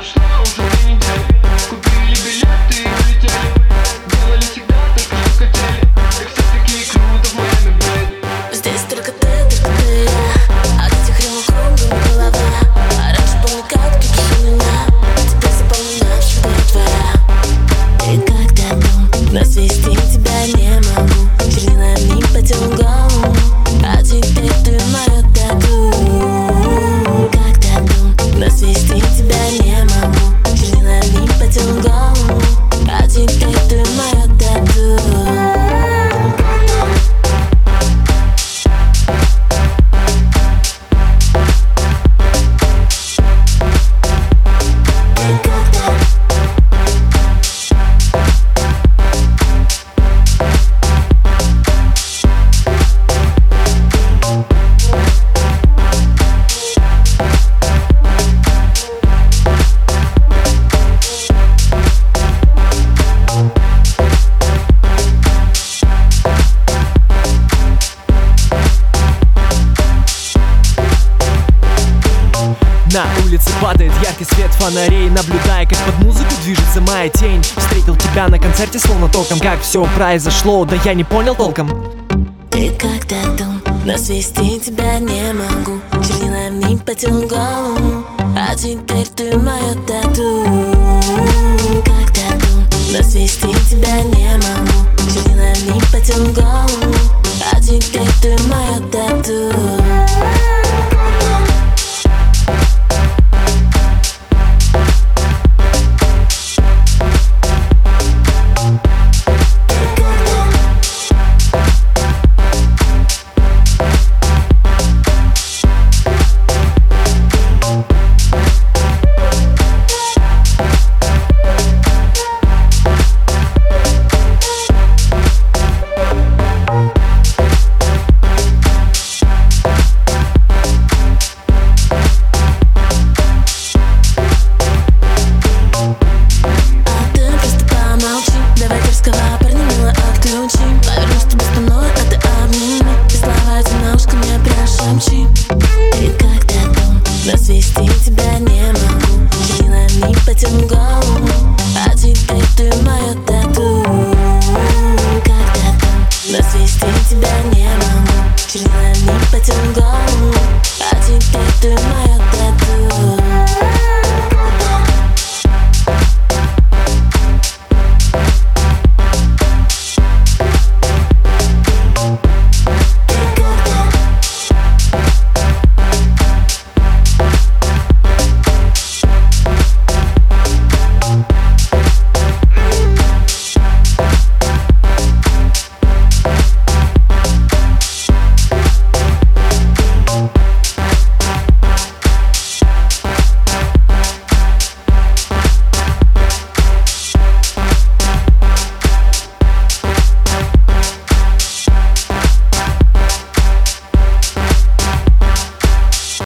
seus still don't Падает яркий свет фонарей. Наблюдая, как под музыку движется моя тень. Встретил тебя на концерте словно током Как все произошло, да я не понял толком. Ты как тату, но свести тебя не могу Чернилами потел голову, а теперь ты моя тату. Как тату, но свести тебя не могу Чернилами потел голову, а теперь ты моя тату